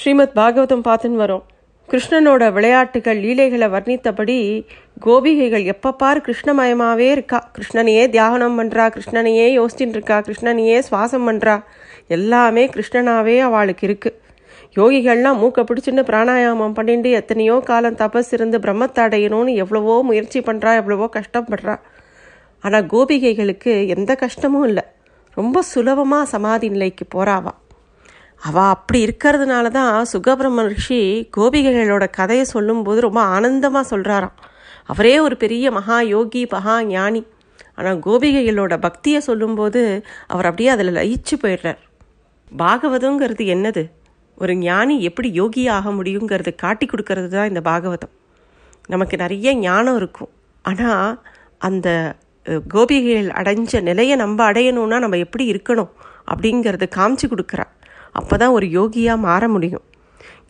ஸ்ரீமத் பாகவதம் பார்த்துன்னு வரோம். கிருஷ்ணனோட விளையாட்டுகள் லீலைகளை வர்ணித்தபடி கோபிகைகள் எப்போ பார் கிருஷ்ணமயமாவே இருக்கா? கிருஷ்ணனையே தியாகனம் பண்ணுறா கிருஷ்ணனையே யோசிச்சுட்டு இருக்கா கிருஷ்ணனையே சுவாசம் பண்ணுறா எல்லாமே கிருஷ்ணனாவே அவளுக்கு இருக்கு. யோகிகள்லாம் மூக்கை பிடிச்சின்னு பிராணாயாமம் பண்ணிட்டு எத்தனையோ காலம் தபஸ் இருந்து பிரம்மத்தை அடையணும்னு எவ்வளவோ முயற்சி பண்ணுறா எவ்வளவோ கஷ்டப்படுறா ஆனால் கோபிகைகளுக்கு எந்த கஷ்டமும் இல்லை. ரொம்ப சுலபமாக சமாதி நிலைக்கு போறாவா அவள் அப்படி இருக்கிறதுனால தான் சுகபிரம ரிஷி கோபிகைகளோட கதையை சொல்லும்போது ரொம்ப ஆனந்தமாக சொல்கிறாராம் அவரே ஒரு பெரிய மகா யோகி மகா ஞானி. ஆனால் கோபிகைகளோட பக்தியை சொல்லும்போது அவர் அப்படியே அதில் லயிச்சு போயிடுறார். பாகவதங்கிறது என்னது? ஒரு ஞானி எப்படி யோகி ஆக முடியுங்கிறது காட்டி கொடுக்கறது தான் இந்த பாகவதம். நமக்கு நிறைய ஞானம் இருக்கும். ஆனால் அந்த கோபிகைகள் அடைஞ்ச நிலையை நம்ம அடையணும்னா நம்ம எப்படி இருக்கணும் அப்படிங்கிறது காமிச்சு கொடுக்குறா. அப்போ தான் ஒரு யோகியாக மாற முடியும்.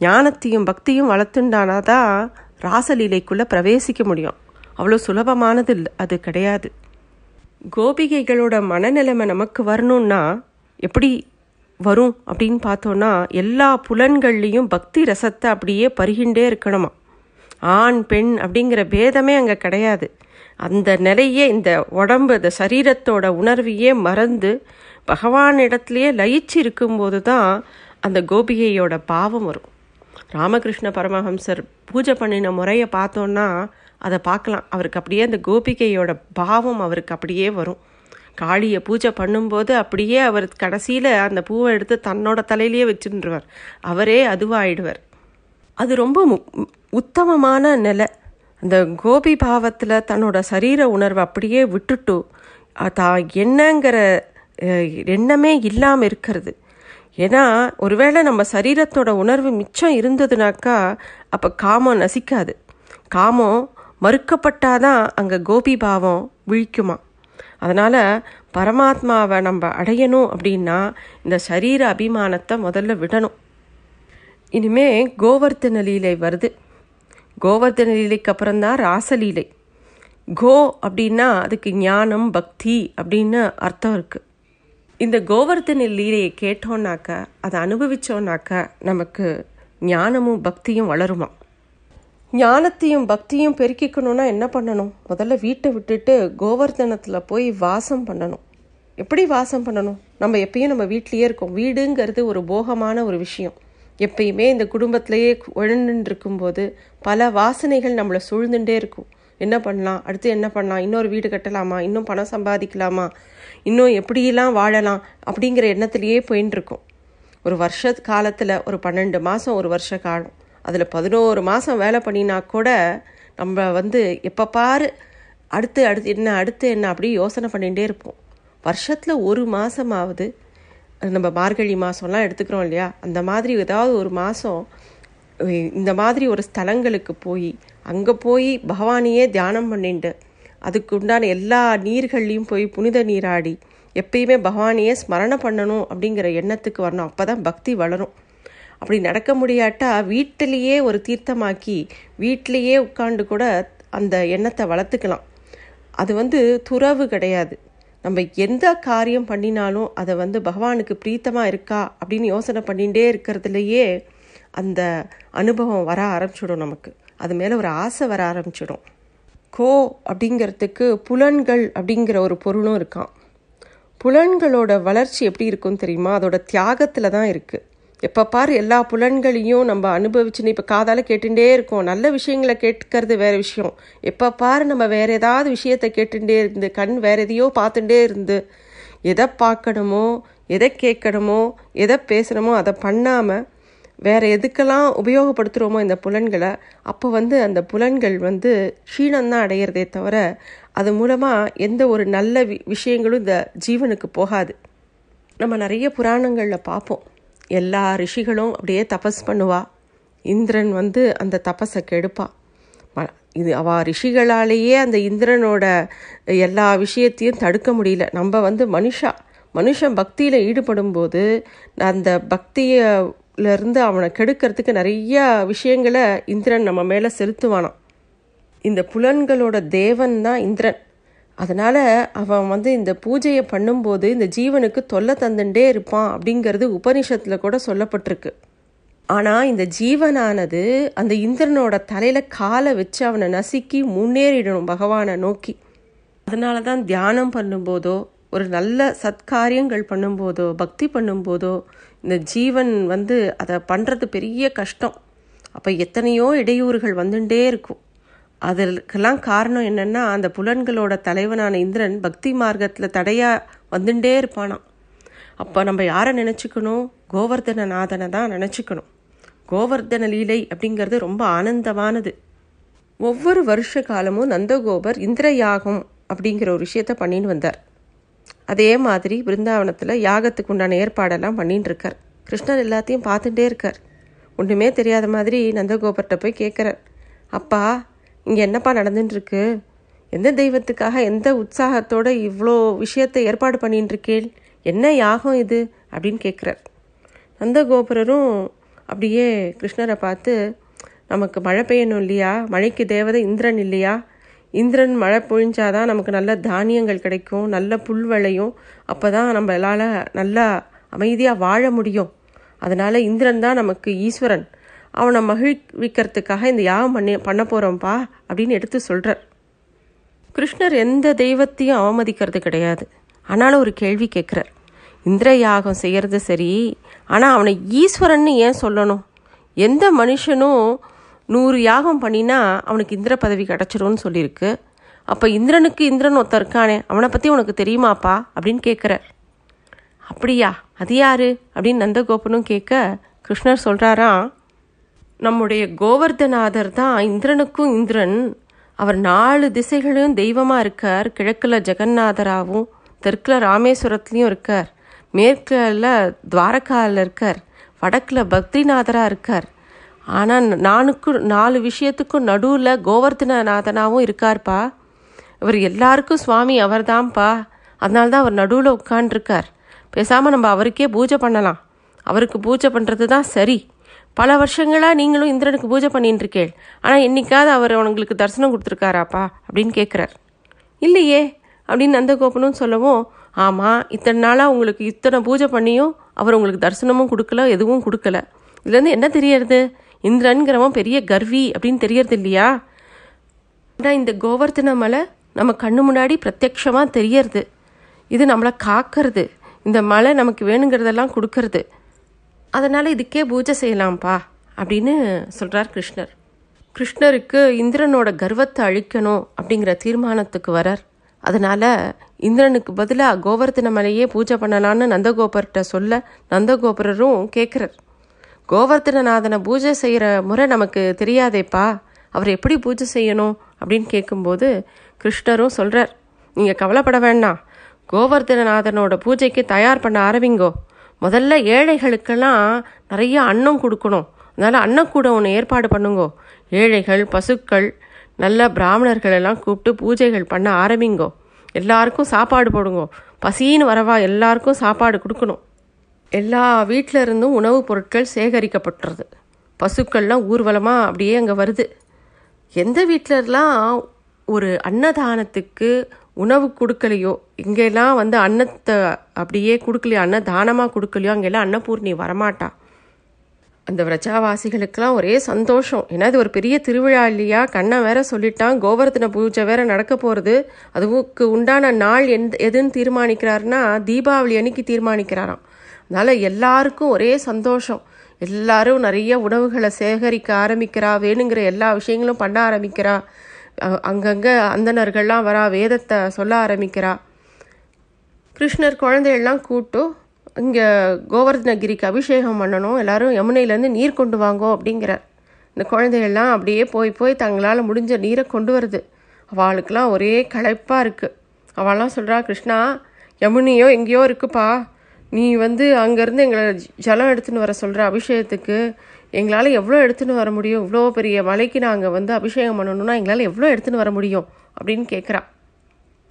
ஞானத்தையும் பக்தியும் வளர்த்துண்டானா தான் ராசலீலைக்குள்ளே பிரவேசிக்க முடியும். அவ்வளோ சுலபமானது இல்லை அது கிடையாது. கோபிகைகளோட மனநிலைமை நமக்கு வரணும்னா எப்படி வரும் அப்படின்னு பார்த்தோன்னா எல்லா புலன்கள்லேயும் பக்தி ரசத்தை அப்படியே பருகிண்டே இருக்கணுமா? ஆண் பெண் அப்படிங்கிற பேதமே அங்கே கிடையாது. அந்த நிலையே இந்த உடம்பு இந்த சரீரத்தோட உணர்வையே மறந்து பகவானிடத்துலையே லயிச்சு இருக்கும்போது தான் அந்த கோபிகையோட பாவம் வரும். ராமகிருஷ்ண பரமஹம்சர் பூஜை பண்ணின முறையை பார்த்தோன்னா அதை பார்க்கலாம். அவருக்கு அப்படியே அந்த கோபிகையோட பாவம் அவருக்கு அப்படியே வரும். காளியை பூஜை பண்ணும்போது அப்படியே அவர் கடைசியில் அந்த பூவை எடுத்து தன்னோட தலையிலேயே வச்சுருவார் அவரே அதுவாயிடுவார். அது ரொம்ப உத்தமமான நிலை. அந்த கோபி பாவத்தில் தன்னோட சரீர உணர்வை அப்படியே விட்டுட்டு தான் என்னங்கிற எண்ணமே இல்லாமல் இருக்கிறது. ஏன்னா ஒருவேளை நம்ம சரீரத்தோட உணர்வு மிச்சம் இருந்ததுனாக்கா அப்போ காமம் நசிக்காது. காமம் மறுக்கப்பட்டாதான் அங்கே கோபி பாவம் விழிக்குமா? அதனால் பரமாத்மாவை நம்ம அடையணும் அப்படின்னா இந்த சரீர அபிமானத்தை முதல்ல விடணும். இனிமே கோவர்த்தன லீலை வருது. கோவர்த்தன லீலைக்கு அப்புறம்தான் ராசலீலை கோ அப்படின்னா அதுக்கு ஞானம் பக்தி அப்படின்னு அர்த்தம் இருக்குது இந்த கோவர்த்தன லீலையை கேட்டோன்னாக்கா அதை அனுபவிச்சோம்னாக்கா நமக்கு ஞானமும் பக்தியும் வளருமா? ஞானத்தையும் பக்தியும் பெருக்கிக்கணும்னா என்ன பண்ணணும்? முதல்ல வீட்டை விட்டுட்டு கோவர்த்தனத்தில் போய் வாசம் பண்ணணும். எப்படி வாசம் பண்ணணும்? நம்ம எப்பயும் நம்ம வீட்லேயே இருக்கோம். வீடுங்கிறது ஒரு போகமான ஒரு விஷயம். எப்பயுமே இந்த குடும்பத்திலேயே உழந்துட்டு இருக்கும்போது பல வாசனைகள் நம்மளை சூழ்ந்துட்டே இருக்கும். என்ன பண்ணலாம்? அடுத்து என்ன பண்ணலாம்? இன்னொரு வீடு கட்டலாமா? இன்னும் பணம் சம்பாதிக்கலாமா? இன்னும் எப்படியெல்லாம் வாழலாம்? அப்படிங்கிற எண்ணத்திலேயே போயின்னு இருக்கும். ஒரு வருஷ காலத்தில் ஒரு பன்னெண்டு மாதம் ஒரு வருஷ காலம். அதில் பதினோரு மாதம் வேலை பண்ணினா கூட நம்ம வந்து எப்போ பாரு அடுத்து அடுத்து என்ன அடுத்து என்ன அப்படி யோசனை பண்ணிகிட்டே இருப்போம். வருஷத்தில் ஒரு மாதமாவது நம்ம மார்கழி மாதம்லாம் எடுத்துக்கிறோம் இல்லையா? அந்த மாதிரி ஏதாவது ஒரு மாதம் இந்த மாதிரி ஒரு ஸ்தலங்களுக்கு போய் அங்கே போய் பகவானையே தியானம் பண்ணிட்டு அதுக்கு உண்டான எல்லா நீர்கள்லையும் போய் புனித நீராடி. எப்பயுமே பகவானையே ஸ்மரணை பண்ணணும் அப்படிங்கிற எண்ணத்துக்கு வரணும். அப்போ தான் பக்தி வளரும். அப்படி நடக்க முடியாட்டா வீட்டிலேயே ஒரு தீர்த்தமாக்கி வீட்டிலேயே உட்காந்து கூட அந்த எண்ணத்தை வளர்த்துக்கலாம். அது வந்து துறவு கிடையாது. நம்ம எந்த காரியம் பண்ணினாலும் அதை வந்து பகவானுக்கு பிரீத்தமாக இருக்கா அப்படின்னு யோசனை பண்ணிகிட்டே இருக்கிறதுலையே அந்த அனுபவம் வர ஆரம்பிச்சிடும் நமக்கு. அது மேலே ஒரு ஆசை வர ஆரம்பிச்சிடும். கோ அப்படிங்கிறதுக்கு புலன்கள் அப்படிங்கிற ஒரு பொருளும் இருக்கான் புலன்களோட வளர்ச்சி எப்படி இருக்கும்னு தெரியுமா? அதோட தியாகத்தில் தான் இருக்குது எப்போ பார் எல்லா புலன்களையும் நம்ம அனுபவிச்சுன்னு இப்போ காதால் கேட்டுகிட்டே இருக்கோம். நல்ல விஷயங்களை கேட்கறது வேறு விஷயம். எப்போ பார் நம்ம வேறு ஏதாவது விஷயத்தை கேட்டுகிட்டே இருந்து கண் வேறு எதையோ பார்த்துட்டே இருந்து எதை பார்க்கணுமோ எதை கேட்கணுமோ எதை பேசணுமோ அதை பண்ணாமல் வேற எதுக்கெல்லாம் உபயோகப்படுத்துகிறோமோ இந்த புலன்களை அப்போ வந்து அந்த புலன்கள் வந்து க்ஷீணம்தான் அடையிறதே தவிர அது மூலமாக எந்த ஒரு நல்ல வி விஷயங்களும் இந்த ஜீவனுக்கு போகாது. நம்ம நிறைய புராணங்களில் பார்ப்போம். எல்லா ரிஷிகளும் அப்படியே தபஸ் பண்ணுவா. இந்திரன் வந்து அந்த தபஸை கெடுப்பா. இது அவ ரிஷிகளாலேயே அந்த இந்திரனோட எல்லா விஷயத்தையும் தடுக்க முடியல. நம்ம வந்து மனுஷா. மனுஷன் பக்தியில் ஈடுபடும் போது அந்த பக்தியை இருந்து அவனை கெடுக்கிறதுக்கு நிறைய விஷயங்களை இந்திரன் நம்ம மேலே செலுத்துவானான் இந்த புலன்களோட தேவன் தான் இந்திரன். அதனால் அவன் வந்து இந்த பூஜையை பண்ணும்போது இந்த ஜீவனுக்கு தொல்லை தந்துட்டே இருப்பான் அப்படிங்கிறது உபனிஷத்தில் கூட சொல்லப்பட்டிருக்கு. ஆனால் இந்த ஜீவனானது அந்த இந்திரனோட தலையில் காலை வச்சு அவனை நசுக்கி முன்னேறிடணும் பகவானை நோக்கி. அதனால தான் தியானம் பண்ணும்போதோ ஒரு நல்ல சத்காரியங்கள் பண்ணும்போதோ பக்தி பண்ணும்போதோ இந்த ஜீவன் வந்து அதை பண்ணுறது பெரிய கஷ்டம். அப்போ எத்தனையோ இடையூறுகள் வந்துட்டே இருக்கும். அதற்கெல்லாம் காரணம் என்னென்னா அந்த புலன்களோட தலைவனான இந்திரன் பக்தி மார்க்கத்தில் தடையாக வந்துட்டே இருப்பானாம். அப்போ நம்ம யாரை நினச்சிக்கணும்? கோவர்தனநாதனை தான் நினச்சிக்கணும். கோவர்தன லீலை அப்படிங்கிறது ரொம்ப ஆனந்தமானது. ஒவ்வொரு வருஷ காலமும் நந்தகோபர் இந்திர யாகம் அப்படிங்கிற ஒரு விஷயத்த பண்ணின்னு வந்தார். அதே மாதிரி பிருந்தாவனத்தில் யாகத்துக்கு உண்டான ஏற்பாடெல்லாம் பண்ணிட்டு இருக்கார் கிருஷ்ணர் எல்லாத்தையும் பார்த்துட்டே இருக்கார். ஒன்றுமே தெரியாத மாதிரி நந்தகோபர்கிட்ட போய் கேட்குறார் அப்பா இங்கே என்னப்பா நடந்துட்டுருக்கு எந்த தெய்வத்துக்காக எந்த உற்சாகத்தோட இவ்வளோ விஷயத்தை ஏற்பாடு பண்ணிட்டு இருக்கேள் என்ன யாகம் இது? அப்படின்னு கேட்குறார் நந்தகோபுரரும் அப்படியே கிருஷ்ணரை பார்த்து நமக்கு மழை பெய்யணும் இல்லையா? மழைக்கு தேவதை இந்திரன் இல்லையா? இந்திரன் மழை பொழிஞ்சாதான் நமக்கு நல்ல தானியங்கள் கிடைக்கும் நல்ல புல் விளையும். அப்போ தான் நம்மளால் நல்லா அமைதியாக வாழ முடியும். அதனால் இந்திரன் தான் நமக்கு ஈஸ்வரன். அவனை மகிழ்விக்கிறதுக்காக இந்த யாகம் பண்ணி பண்ண போகிறோம்ப்பா அப்படின்னு எடுத்து சொல்கிறார் கிருஷ்ணர் எந்த தெய்வத்தையும் அவமதிக்கிறது கிடையாது. ஆனாலும் ஒரு கேள்வி கேட்குறார். இந்திர யாகம் செய்கிறது சரி ஆனால் அவனை ஈஸ்வரன்னு ஏன் சொல்லணும்? எந்த மனுஷனும் நூறு யாகம் பண்ணினா அவனுக்கு இந்திர பதவி கிடச்சிரும்னு சொல்லியிருக்கு. அப்போ இந்திரனுக்கு இந்திரன் ஒருத்தன் இருக்கானே அவனை பற்றி உனக்கு தெரியுமாப்பா? அப்படின்னு கேட்குற அப்படியா? அது யாரு? அப்படின்னு நந்தகோபனும் கேட்க கிருஷ்ணர் சொல்கிறாராம் நம்முடைய கோவர்தநாதர் தான் இந்திரனுக்கும் இந்திரன். அவர் நாலு திசைகளையும் தெய்வமாக இருக்கார். கிழக்கில் ஜெகநாதராகவும் தெற்கில் ராமேஸ்வரத்துலேயும் இருக்கார். மேற்கில் துவாரகாவில் இருக்கார். வடக்கில் பக்திநாதராக இருக்கார். ஆனால் நானுக்கும் நாலு விஷயத்துக்கும் நடுவில் கோவர்தனநாதனாகவும் இருக்கார்ப்பா. இவர் எல்லாருக்கும் சுவாமி அவர் தான்ப்பா அதனால தான் அவர் நடுவில் உட்காண்டிருக்கார் பேசாமல் நம்ம அவருக்கே பூஜை பண்ணலாம். அவருக்கு பூஜை பண்ணுறது தான் சரி. பல வருஷங்களாக நீங்களும் இந்திரனுக்கு பூஜை பண்ணிட்டு இருக்கேள் ஆனால் என்னைக்காவது அவர் உங்களுக்கு தரிசனம் கொடுத்துருக்காராப்பா அப்படின்னு கேட்குறார் இல்லையே அப்படின்னு நந்தகோபனும் சொல்லவும் ஆமாம் இத்தனை நாளாக உங்களுக்கு இத்தனை பூஜை பண்ணியும் அவர் உங்களுக்கு தரிசனமும் கொடுக்கல எதுவும் கொடுக்கல. இதுலேருந்து என்ன தெரியறது? இந்திரன்கிறவன் பெரிய கர்வி அப்படின்னு தெரியறது இல்லையா ஆனால் இந்த கோவர்த்தன மலை நம்ம கண்ணு முன்னாடி பிரத்யக்ஷமாக தெரியறது. இது நம்மளை காக்கிறது. இந்த மலை நமக்கு வேணுங்கிறதெல்லாம் கொடுக்கறது. அதனால் இதுக்கே பூஜை செய்யலாம்ப்பா அப்படின்னு சொல்கிறார் கிருஷ்ணர். கிருஷ்ணருக்கு இந்திரனோட கர்வத்தை அழிக்கணும் அப்படிங்கிற தீர்மானத்துக்கு வரார். அதனால் இந்திரனுக்கு பதிலாக கோவர்த்தன மலையே பூஜை பண்ணலான்னு நந்தகோபர்கிட்ட சொல்ல நந்தகோபுரரும் கேட்குறார் கோவர்த்தனநாதனை பூஜை செய்கிற முறை நமக்கு தெரியாதேப்பா. அவர் எப்படி பூஜை செய்யணும் அப்படின்னு கேட்கும்போது கிருஷ்ணரும் சொல்கிறார் நீங்கள் கவலைப்பட வேண்டாம். கோவர்த்தனநாதனோட பூஜைக்கு தயார் பண்ண ஆரம்பிங்கோ. முதல்ல ஏழைகளுக்கெல்லாம் நிறைய அன்னம் கொடுக்கணும். அதனால் அன்னக்கூடம் ஒன்று ஏற்பாடு பண்ணுங்கோ. ஏழைகள் பசுக்கள் நல்ல பிராமணர்கள் எல்லாம் கூப்பிட்டு பூஜைகள் பண்ண ஆரம்பிங்கோ. எல்லாருக்கும் சாப்பாடு போடுங்கோ. பசின்னு வரவா எல்லாருக்கும் சாப்பாடு கொடுக்கணும். எல்லா வீட்டில இருந்தும் உணவுப் பொருட்கள் சேகரிக்கப்பட்டுறது பசுக்கள்லாம் ஊர்வலமாக அப்படியே அங்கே வருது. எந்த வீட்டிலலாம் ஒரு அன்னதானத்துக்கு உணவு கொடுக்கலையோ இங்கெல்லாம் வந்து அன்னத்தை அப்படியே கொடுக்கலையோ அன்னதானமாக கொடுக்கலையோ அங்கெல்லாம் அன்னபூர்ணி வரமாட்டா. அந்த விரஜாவாசிகளுக்கெல்லாம் ஒரே சந்தோஷம். ஏன்னா இது ஒரு பெரிய திருவிழா இல்லையா? கண்ணன் வேற சொல்லிட்டான் கோவர்த்தன பூஜை வேற நடக்க போகிறது அதுவுக்கு உண்டான நாள் எந்த எதுன்னு தீர்மானிக்கிறாருன்னா தீபாவளி அன்னைக்கு தீர்மானிக்கிறாராம். அதனால் எல்லாருக்கும் ஒரே சந்தோஷம். எல்லாரும் நிறைய உணவுகளை சேகரிக்க ஆரம்பிக்கிறா வேணுங்கிற எல்லா விஷயங்களும் பண்ண ஆரம்பிக்கிறா. அங்கங்கே அந்தனர்கள்லாம் வரா வேதத்தை சொல்ல ஆரம்பிக்கிறா. கிருஷ்ணர் குழந்தையெல்லாம் கூட்டு இங்கே கோவர்தனகிரிக்கு அபிஷேகம் பண்ணணும் எல்லாரும் யமுனையிலேருந்து நீர் கொண்டு வாங்கோ அப்படிங்கிறார். இந்த குழந்தைகள்லாம் அப்படியே போய் போய் தங்களால் முடிஞ்ச நீரை கொண்டு வருது. அவளுக்கெல்லாம் ஒரே களைப்பாக இருக்குது அவள்லாம் சொல்கிறா கிருஷ்ணா யமுனையோ எங்கேயோ இருக்குப்பா. நீ வந்து அங்கேருந்து எங்களை ஜலம் எடுத்துன்னு வர சொல்கிற அபிஷேகத்துக்கு எங்களால் எவ்வளோ எடுத்துன்னு வர முடியும்? இவ்வளோ பெரிய மலைக்கு நாங்கள் வந்து அபிஷேகம் பண்ணணும்னா எங்களால் எவ்வளோ எடுத்துன்னு வர முடியும்? அப்படின்னு கேட்குறா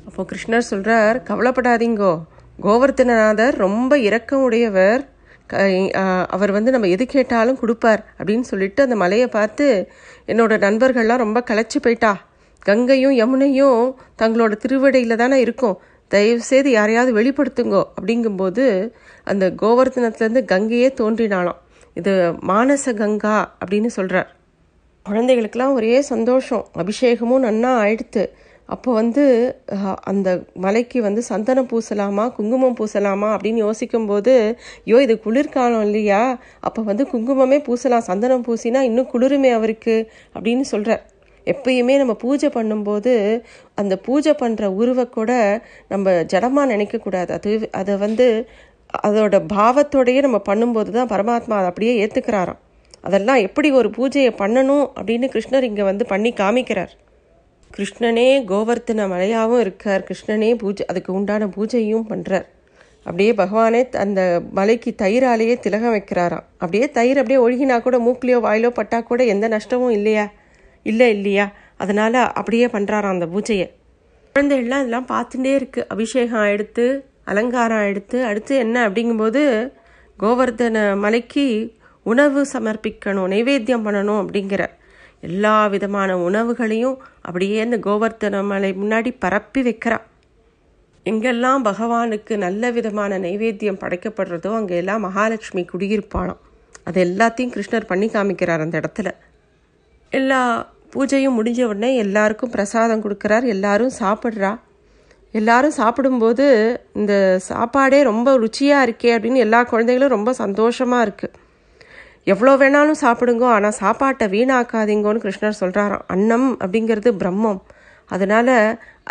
அப்போது கிருஷ்ணர் சொல்கிறார் கவலைப்படாதீங்கோ. கோவர்த்தனநாதர் ரொம்ப இரக்கம் உடையவர். க- அவர் வந்து நம்ம எது கேட்டாலும் கொடுப்பார். அப்படின்னு சொல்லிட்டு அந்த மலையை பார்த்து என்னோட நண்பர்கள்லாம் ரொம்ப களைச்சி போயிட்டா. கங்கையும் யமுனையும் தங்களோட திருவடையில் தானே இருக்கும். தயவு செய்து யாரையாவது வெளிப்படுத்துங்கோ அப்படிங்கும்போது அந்த கோவர்த்தனத்துலேருந்து கங்கையே தோன்றினாலாம் இது மானச கங்கா அப்படின்னு சொல்கிறார் குழந்தைகளுக்கெல்லாம் ஒரே சந்தோஷம். அபிஷேகமும் நன்னா ஆயிடுத்து. அப்போ வந்து அந்த மலைக்கு வந்து சந்தனம் பூசலாமா குங்குமம் பூசலாமா அப்படின்னு யோசிக்கும்போது ஐயோ இது குளிர்காலம் இல்லையா? அப்போ வந்து குங்குமமே பூசலாம். சந்தனம் பூசினா இன்னும் குளிருமே அவருக்கு. அப்படின்னு சொல்கிறார் எப்பயுமே நம்ம பூஜை பண்ணும்போது அந்த பூஜை பண்ணுற உருவை கூட நம்ம ஜடமாக நினைக்கக்கூடாது அது அதை வந்து அதோட பாவத்தோடையே நம்ம பண்ணும்போது தான் பரமாத்மா அதை அப்படியே ஏற்றுக்கிறாராம் அதெல்லாம் எப்படி ஒரு பூஜையை பண்ணணும் அப்படின்னு கிருஷ்ணர் இங்கே வந்து பண்ணி காமிக்கிறார். கிருஷ்ணனே கோவர்த்தன மலையாகவும் இருக்கார். கிருஷ்ணனே பூஜை அதுக்கு உண்டான பூஜையும் பண்ணுறார் அப்படியே பகவானே அந்த மலைக்கு தயிராலேயே திலகம் வைக்கிறாராம். அப்படியே தயிர் அப்படியே ஒழுகினா கூட மூக்கிலையோ வாயிலோ பட்டா கூட எந்த நஷ்டமும் இல்லையா? இல்லை இல்லையா? அதனால் அப்படியே பண்ணுறாராம் அந்த பூஜையை. குழந்தைகள்லாம் இதெல்லாம் பார்த்துட்டே இருக்கு. அபிஷேகம் எடுத்து அலங்காரம் எடுத்து அடுத்து என்ன அப்படிங்கும்போது கோவர்தன மலைக்கு உணவு சமர்ப்பிக்கணும் நைவேத்தியம் பண்ணணும் அப்படிங்கிற எல்லா விதமான உணவுகளையும் அப்படியே அந்த கோவர்தன மலை முன்னாடி பரப்பி வைக்கிறா எங்கெல்லாம் பகவானுக்கு நல்ல விதமான நைவேத்தியம் படைக்கப்படுறதோ அங்கெல்லாம் மகாலட்சுமி குடியிருப்பானோ அது எல்லாத்தையும் கிருஷ்ணர் பண்ணி காமிக்கிறார் அந்த இடத்துல. எல்லா பூஜையும் முடிஞ்ச உடனே எல்லாருக்கும் பிரசாதம் கொடுக்குறார். எல்லாரும் சாப்பிட்றா. எல்லாரும் சாப்பிடும்போது இந்த சாப்பாடே ரொம்ப ருச்சியாக இருக்கே அப்படின்னு எல்லா குழந்தைகளும் ரொம்ப சந்தோஷமாக இருக்குது எவ்வளோ வேணாலும் சாப்பிடுங்கோ ஆனால் சாப்பாட்டை வீணாக்காதீங்கன்னு கிருஷ்ணர் சொல்கிறாராம் அன்னம் அப்படிங்கிறது பிரம்மம். அதனால்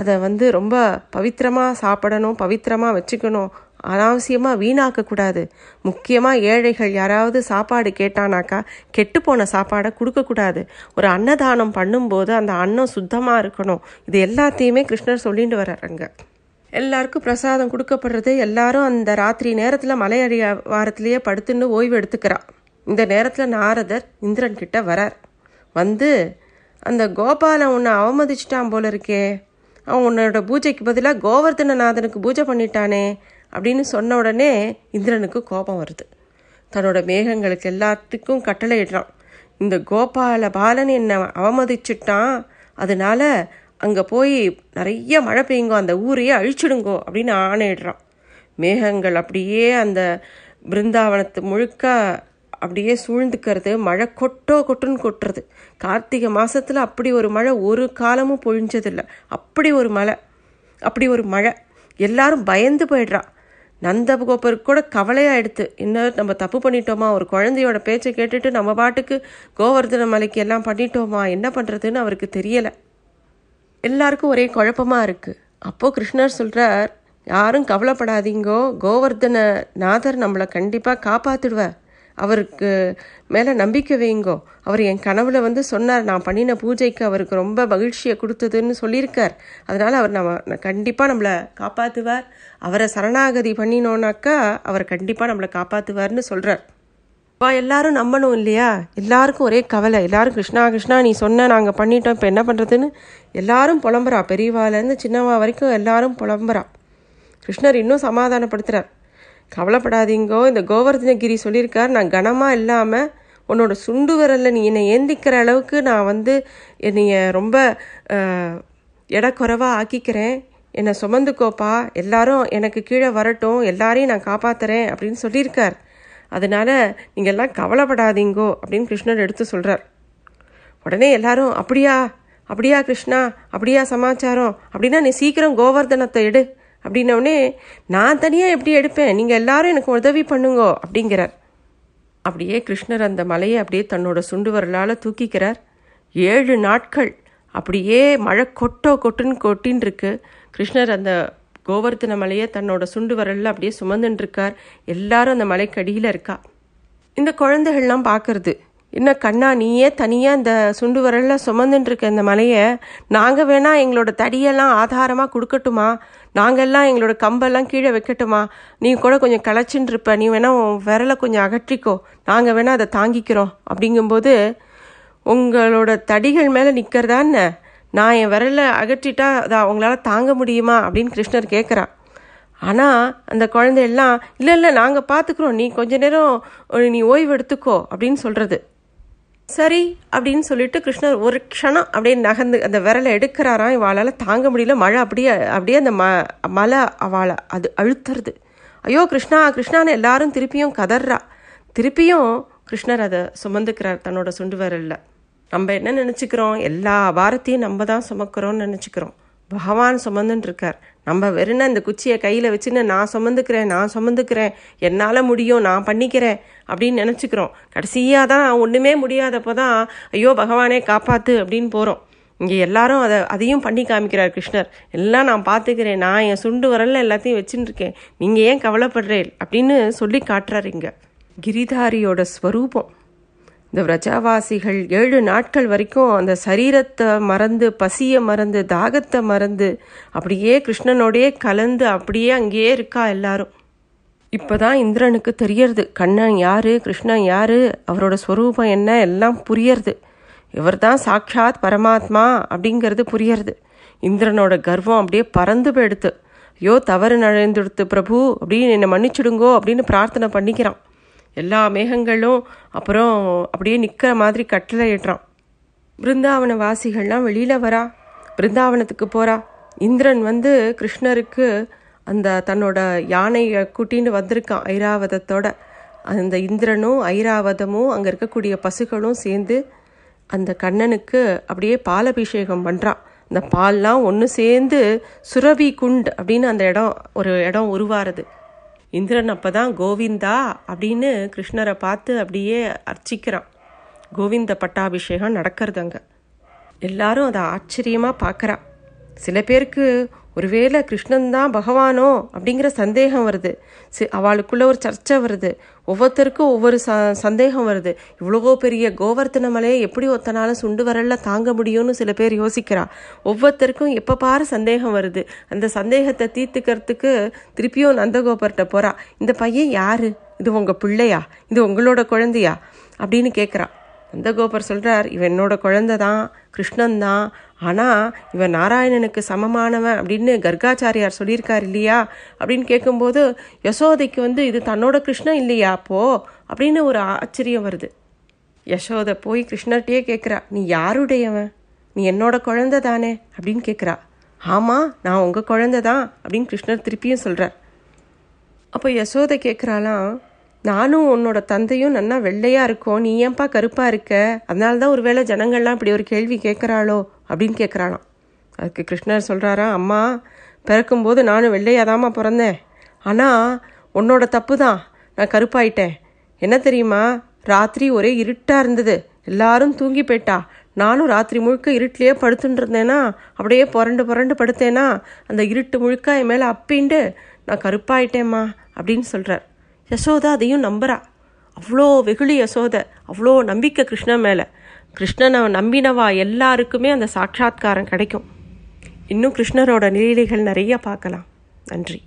அதை வந்து ரொம்ப பவித்திரமாக சாப்பிடணும் பவித்திரமாக வச்சுக்கணும். அனாவசியமாக வீணாக்கக்கூடாது. முக்கியமாக ஏழைகள் யாராவது சாப்பாடு கேட்டானாக்கா கெட்டுப்போன சாப்பாடை கொடுக்கக்கூடாது. ஒரு அன்னதானம் பண்ணும்போது அந்த அன்னம் சுத்தமாக இருக்கணும். இது எல்லாத்தையுமே கிருஷ்ணர் சொல்லிட்டு வர்றாருங்க எல்லாருக்கும் பிரசாதம் கொடுக்கப்படுறது எல்லாரும் அந்த ராத்திரி நேரத்தில் மலையடி வாரத்திலேயே படுத்துன்னு ஓய்வு எடுத்துக்கிறா. இந்த நேரத்தில் நாரதர் இந்திரன் கிட்ட வரார் வந்து அந்த கோபாலை உன்னை அவமதிச்சிட்டான் போல இருக்கே. அவன் உன்னோட பூஜைக்கு பதிலாக கோவர்தனநாதனுக்கு பூஜை பண்ணிட்டானே. அப்படின்னு சொன்ன உடனே இந்திரனுக்கு கோபம் வருது. தன்னோட மேகங்களுக்கு எல்லாத்துக்கும் கட்டளை இடுறான் இந்த கோபால பாலன் என்னை அவமதிச்சிட்டான். அதனால அங்கே போய் நிறைய மழை பெய்யுங்கோ அந்த ஊரையே அழிச்சிடுங்கோ அப்படின்னு ஆணையிடுறான். மேகங்கள் அப்படியே அந்த பிருந்தாவனத்து முழுக்க அப்படியே சூழ்ந்துக்கிறது மழை கொட்டோ கொட்டுன்னு கொட்டுறது. கார்த்திகை மாதத்தில் அப்படி ஒரு மழை ஒரு காலமும் பொழிஞ்சதில்லை. அப்படி ஒரு மழை அப்படி ஒரு மழை. எல்லாரும் பயந்து போயிடுறா நந்தகோபருக்கு கூட கவலையாக எடுத்து இன்னும் நம்ம தப்பு பண்ணிட்டோமா? ஒரு குழந்தையோட பேச்சை கேட்டுட்டு நம்ம பாட்டுக்கு கோவர்தன மலைக்கு எல்லாம் பண்ணிட்டோமா? என்ன பண்ணுறதுன்னு அவருக்கு தெரியலை. எல்லாருக்கும் ஒரே குழப்பமாக இருக்குது அப்போது கிருஷ்ணர் சொல்கிறார் யாரும் கவலைப்படாதீங்கோ கோவர்தன நாதர் நம்மளை கண்டிப்பாக காப்பாத்திடுவார். அவருக்கு மேலே நம்பிக்கை வைங்கோ. அவர் என் கனவுல வந்து சொன்னார் நான் பண்ணின பூஜைக்கு அவருக்கு ரொம்ப மகிழ்ச்சியை கொடுத்ததுன்னு சொல்லியிருக்கார். அதனால் அவர் நம்ம கண்டிப்பாக நம்மளை காப்பாற்றுவார் அவரை சரணாகதி பண்ணினோன்னாக்கா அவர் கண்டிப்பாக நம்மளை காப்பாற்றுவார்னு சொல்கிறார் அப்பா எல்லாரும் நம்பணும் இல்லையா? எல்லாருக்கும் ஒரே கவலை. எல்லாரும் கிருஷ்ணா கிருஷ்ணா நீ சொன்ன நாங்கள் பண்ணிட்டோம் இப்போ என்ன பண்ணுறதுன்னு எல்லாரும் புலம்புறா. பெரியவாலேருந்து சின்னவா வரைக்கும் எல்லாரும் புலம்புறா. கிருஷ்ணர் இன்னும் சமாதானப்படுத்துகிறார் கவலைப்படாதீங்கோ. இந்த கோவர்தனகிரி சொல்லியிருக்கார் நான் கனமாக இல்லாமல் உன்னோட சுண்டு விரலில் நீ என்னை ஏந்திக்கிற அளவுக்கு நான் வந்து என்னைய ரொம்ப இடக்குறைவாக எடை குறைவாக ஆக்கிக்கிறேன். என்னை சுமந்துக்கோப்பா. எல்லாரும் எனக்கு கீழே வரட்டும். எல்லாரையும் நான் காப்பாத்துறேன் அப்படின்னு சொல்லியிருக்கார். அதனால நீங்கள் எல்லாம் கவலைப்படாதீங்கோ அப்படின்னு கிருஷ்ணர் எடுத்து சொல்கிறார் உடனே எல்லாரும் அப்படியா? அப்படியா கிருஷ்ணா? அப்படியா சமாச்சாரம்? அப்படின்னா நீ சீக்கிரம் கோவர்தனத்தை எடு. அப்படின்னோடனே நான் தனியாக எப்படி எடுப்பேன்? நீங்கள் எல்லாரும் எனக்கு உதவி பண்ணுங்கோ அப்படிங்கிறார். அப்படியே கிருஷ்ணர் அந்த மலையை அப்படியே தன்னோட சுண்டு வரலால் தூக்கிக்கிறார். ஏழு நாட்கள் அப்படியே மழை கொட்டோ கொட்டுன்னு கொட்டின்னு இருக்கு கிருஷ்ணர் அந்த கோவர்த்தன மலையை தன்னோட சுண்டு விரலில் அப்படியே சுமந்துன்னு இருக்கார் எல்லாரும் அந்த மலைக்கடியில் இருக்கா. இந்த குழந்தைகள்லாம் பார்க்கறது என்ன கண்ணா நீயே தனியாக இந்த சுண்டு விரலில் சுமந்துட்டு இருக்க இந்த மலையை? நாங்கள் வேணால் எங்களோட தடியெல்லாம் ஆதாரமாக கொடுக்கட்டுமா? நாங்கள்லாம் எங்களோட கம்பெல்லாம் கீழே வைக்கட்டுமா? நீ கூட கொஞ்சம் களைச்சின்னு இருப்ப நீ வேணால் உன் விரலை கொஞ்சம் அகற்றிக்கோ. நாங்கள் வேணால் அதை தாங்கிக்கிறோம். அப்படிங்கும்போது உங்களோட தடிகள் மேலே நிற்கிறதா என்ன? நான் என் விரலை அகற்றிட்டா அதை அவங்களால தாங்க முடியுமா? அப்படின்னு கிருஷ்ணர் கேட்குறான் ஆனால் அந்த குழந்தையெல்லாம் இல்லை இல்லை நாங்கள் பார்த்துக்குறோம் நீ கொஞ்ச நேரம் நீ ஓய்வு எடுத்துக்கோ. அப்படின்னு சொல்கிறது சரி அப்படின்னு சொல்லிட்டு கிருஷ்ணர் ஒரு க்ஷணம் அப்படியே நகர்ந்து அந்த விரலை எடுக்கிறாராம். இவாளால் தாங்க முடியல. மழை அப்படியே அப்படியே அந்த ம மலை அவளை அது அழுத்துறது. ஐயோ கிருஷ்ணா கிருஷ்ணான்னு எல்லாரும் திருப்பியும் கதறா. திருப்பியும் கிருஷ்ணர் அதை சுமந்துக்கிறார் தன்னோட சுண்டு விரலில். நம்ம என்ன நினச்சிக்கிறோம்? எல்லா பாரத்தையும் நம்ம தான் சுமக்கிறோம்னு நினச்சிக்கிறோம். பகவான் சுமந்துன்னு இருக்கார். நம்ம வெறும் இந்த குச்சியை கையில் வச்சுன்னு நான் சுமந்துக்கிறேன் நான் சுமந்துக்கிறேன் என்னால் முடியும் நான் பண்ணிக்கிறேன் அப்படின்னு நினச்சிக்கிறோம். கடைசியாக தான் ஒன்றுமே முடியாதப்போ தான் ஐயோ பகவானே காப்பாற்று அப்படின்னு போகிறோம் இங்கே எல்லாரும் அதை அதையும் பண்ணி காமிக்கிறார் கிருஷ்ணர். எல்லாம் நான் பார்த்துக்கிறேன் நான் என் சுண்டு வரல எல்லாத்தையும் வச்சுன்னு இருக்கேன். நீங்கள் ஏன் கவலைப்படுறேன் அப்படின்னு சொல்லி காட்டுறாரு இங்கே. கிரிதாரியோட ஸ்வரூபம். இந்த விரஜாவாசிகள் ஏழு நாட்கள் வரைக்கும் அந்த சரீரத்தை மறந்து பசியை மறந்து தாகத்தை மறந்து அப்படியே கிருஷ்ணனோடையே கலந்து அப்படியே அங்கேயே இருக்கா எல்லாரும். இப்போதான் இந்திரனுக்கு தெரியறது கண்ணன் யாரு கிருஷ்ணன் யாரு அவரோட ஸ்வரூபம் என்ன எல்லாம் புரியறது. இவர் தான் சாட்சாத் பரமாத்மா அப்படிங்கிறது புரியறது. இந்திரனோட கர்வம் அப்படியே பறந்து போயிடுத்து ஐயோ தவறு நழைந்துடுத்து பிரபு அப்படின்னு என்னை மன்னிச்சிடுங்கோ அப்படின்னு பிரார்த்தனை பண்ணிக்கிறான். எல்லா மேகங்களும் அப்புறம் அப்படியே நிற்கிற மாதிரி கட்டளை இடுறான் பிருந்தாவன வாசிகள்லாம் வெளியில் வரா. பிருந்தாவனத்துக்கு போகிறா இந்திரன் வந்து கிருஷ்ணருக்கு அந்த தன்னோட யானையை கூட்டின்னு வந்திருக்கான் ஐராவதத்தோட. அந்த இந்திரனும் ஐராவதமும் அங்கே இருக்கக்கூடிய பசுகளும் சேர்ந்து அந்த கண்ணனுக்கு அப்படியே பாலபிஷேகம் பண்ணுறான் அந்த பால்லாம் ஒன்று சேர்ந்து சுரவி குண்ட் அப்படின்னு அந்த இடம் ஒரு இடம் உருவாருது இந்திரன் அப்போ தான் கோவிந்தா அப்படின்னு கிருஷ்ணரை பார்த்து அப்படியே அர்ச்சிக்கிறான். கோவிந்த பட்டாபிஷேகம் நடக்கிறது அங்கே எல்லாரும் அதை ஆச்சரியமாக பார்க்குறா. சில பேருக்கு ஒருவேளை கிருஷ்ணன் தான் பகவானோ அப்படிங்கிற சந்தேகம் வருது. சி அவளுக்குள்ள ஒரு சர்ச்சை வருது. ஒவ்வொருத்தருக்கும் ஒவ்வொரு ச சந்தேகம் வருது. இவ்வளோ பெரிய கோவர்த்தன மலையை எப்படி ஒத்தனால சுண்டு வரல தாங்க முடியும்னு சில பேர் யோசிக்கிறா. ஒவ்வொருத்தருக்கும் எப்போ பாரு சந்தேகம் வருது. அந்த சந்தேகத்தை தீர்த்துக்கிறதுக்கு திருப்பியும் நந்தகோபர்கிட்ட போகிறா இந்த பையன் யாரு? இது உங்கள் பிள்ளையா? இது உங்களோட குழந்தையா? அப்படின்னு கேட்குறான் நந்தகோபர் சொல்கிறார் இவன் என்னோட குழந்தை தான் கிருஷ்ணன் தான். ஆனால் இவன் நாராயணனுக்கு சமமானவன் அப்படின்னு கர்காச்சாரியார் சொல்லியிருக்கார் இல்லையா? அப்படின்னு கேட்கும்போது யசோதைக்கு வந்து இது தன்னோட கிருஷ்ணன் இல்லையா? அப்போ அப்படின்னு ஒரு ஆச்சரியம் வருது. யசோதை போய் கிருஷ்ணர்கிட்டயே கேட்குறா நீ யாருடையவன்? நீ என்னோட குழந்தை தானே? அப்படின்னு கேட்குறா ஆமாம் நான் உங்கள் குழந்தை தான் அப்படின்னு கிருஷ்ணர் திருப்பியும் சொல்கிறார் அப்போ யசோதை கேட்குறாளாம் நானும் உன்னோட தந்தையும் நன்னா வெள்ளையா இருக்கோம். நீ ஏன்பா கருப்பா இருக்க? அதனால தான் ஒருவேளை ஜனங்கள்லாம் இப்படி ஒரு கேள்வி கேட்குறாளோ அப்படின்னு கேட்குறாளாம் அதுக்கு கிருஷ்ணர் சொல்கிறாரா அம்மா பிறக்கும்போது நானும் வெள்ளையாதாம்மா பிறந்தேன். ஆனால் உன்னோட தப்பு தான் நான் கருப்பாயிட்டேன். என்ன தெரியுமா? ராத்திரி ஒரே இருட்டாக இருந்தது. எல்லாரும் தூங்கி போயிட்டா. நானும் ராத்திரி முழுக்க இருட்டிலேயே படுத்துட்டு இருந்தேனா? அப்படியே புரண்டு புரண்டு படுத்தேனா? அந்த இருட்டு முழுக்க என் மேலே அப்பிண்டு நான் கருப்பாயிட்டேம்மா அப்படின்னு சொல்கிறார் யசோதா அதையும் நம்புறா. அவ்வளோ வெகுளி யசோதை அவ்வளோ நம்பிக்கை கிருஷ்ணன் மேலே. கிருஷ்ணனை நம்பினவா எல்லாருக்குமே அந்த சாட்சா்காரம் கிடைக்கும். இன்னும் கிருஷ்ணரோட நிலைகள் நிறைய பார்க்கலாம். நன்றி.